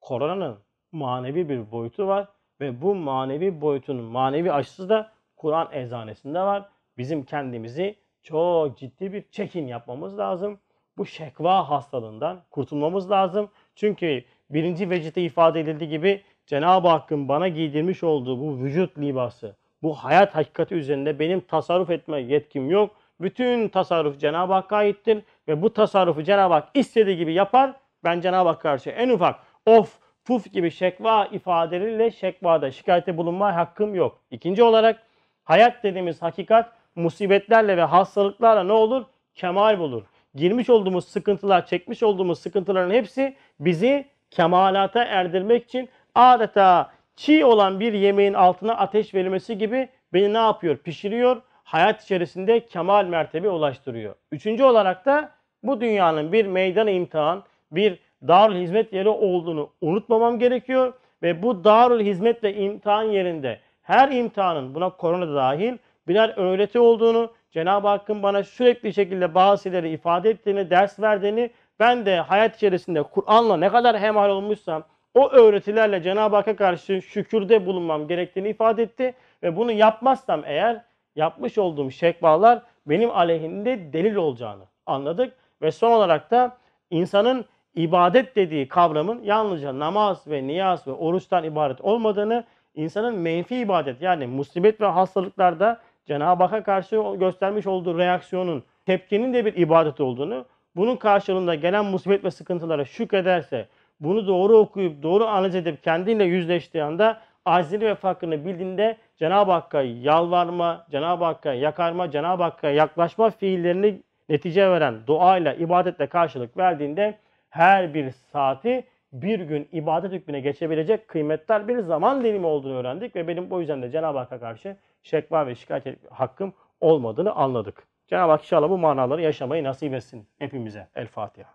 koronanın manevi bir boyutu var ve bu manevi boyutunun manevi aşısı da Kur'an eczanesinde var. Bizim kendimizi çok ciddi bir çekin yapmamız lazım. Bu şekva hastalığından kurtulmamız lazım. Çünkü birinci vecite ifade edildiği gibi Cenab-ı Hakk'ın bana giydirmiş olduğu bu vücut libası, bu hayat hakikati üzerinde benim tasarruf etme yetkim yok. Bütün tasarruf Cenab-ı Hakk'a aittir ve bu tasarrufu Cenab-ı Hak istediği gibi yapar. Ben Cenab-ı Hakk'a karşı en ufak of, puf gibi şekva ifadeleriyle şekvada şikayete bulunma hakkım yok. İkinci olarak hayat dediğimiz hakikat musibetlerle ve hastalıklarla ne olur? Kemal bulur. Girmiş olduğumuz sıkıntılar, çekmiş olduğumuz sıkıntıların hepsi bizi kemalata erdirmek için adeta çiğ olan bir yemeğin altına ateş verilmesi gibi beni ne yapıyor? Pişiriyor. Hayat içerisinde kemal mertebe ulaştırıyor. Üçüncü olarak da bu dünyanın bir meydan imtihan, bir darül hizmet yeri olduğunu unutmamam gerekiyor. Ve bu darül hizmet ve imtihan yerinde her imtihanın buna korona da dahil birer öğreti olduğunu, Cenab-ı Hakk'ın bana sürekli şekilde bazı ifade ettiğini, ders verdiğini, ben de hayat içerisinde Kur'an'la ne kadar hemhal olmuşsam o öğretilerle Cenab-ı Hakk'a karşı şükürde bulunmam gerektiğini ifade etti. Ve bunu yapmazsam eğer yapmış olduğum şekvalar benim aleyhimde delil olacağını anladık. Ve son olarak da insanın ibadet dediği kavramın yalnızca namaz ve niyaz ve oruçtan ibaret olmadığını, insanın menfi ibadet yani musibet ve hastalıklarda Cenab-ı Hakk'a karşı göstermiş olduğu reaksiyonun, tepkinin de bir ibadet olduğunu, bunun karşılığında gelen musibet ve sıkıntılara şükrederse, bunu doğru okuyup doğru analiz edip kendiyle yüzleştiği anda acizini ve fakrını bildiğinde Cenab-ı Hakk'a yalvarma, Cenab-ı Hakk'a yakarma, Cenab-ı Hakk'a yaklaşma fiillerini netice veren duayla, ibadetle karşılık verdiğinde her bir saati bir gün ibadet hükmüne geçebilecek kıymetler bir zaman dilimi olduğunu öğrendik ve benim bu yüzden de Cenab-ı Hakk'a karşı şekva ve şikayet hakkım olmadığını anladık. Cenab-ı Hak inşallah bu manaları yaşamayı nasip etsin hepimize. El Fatiha.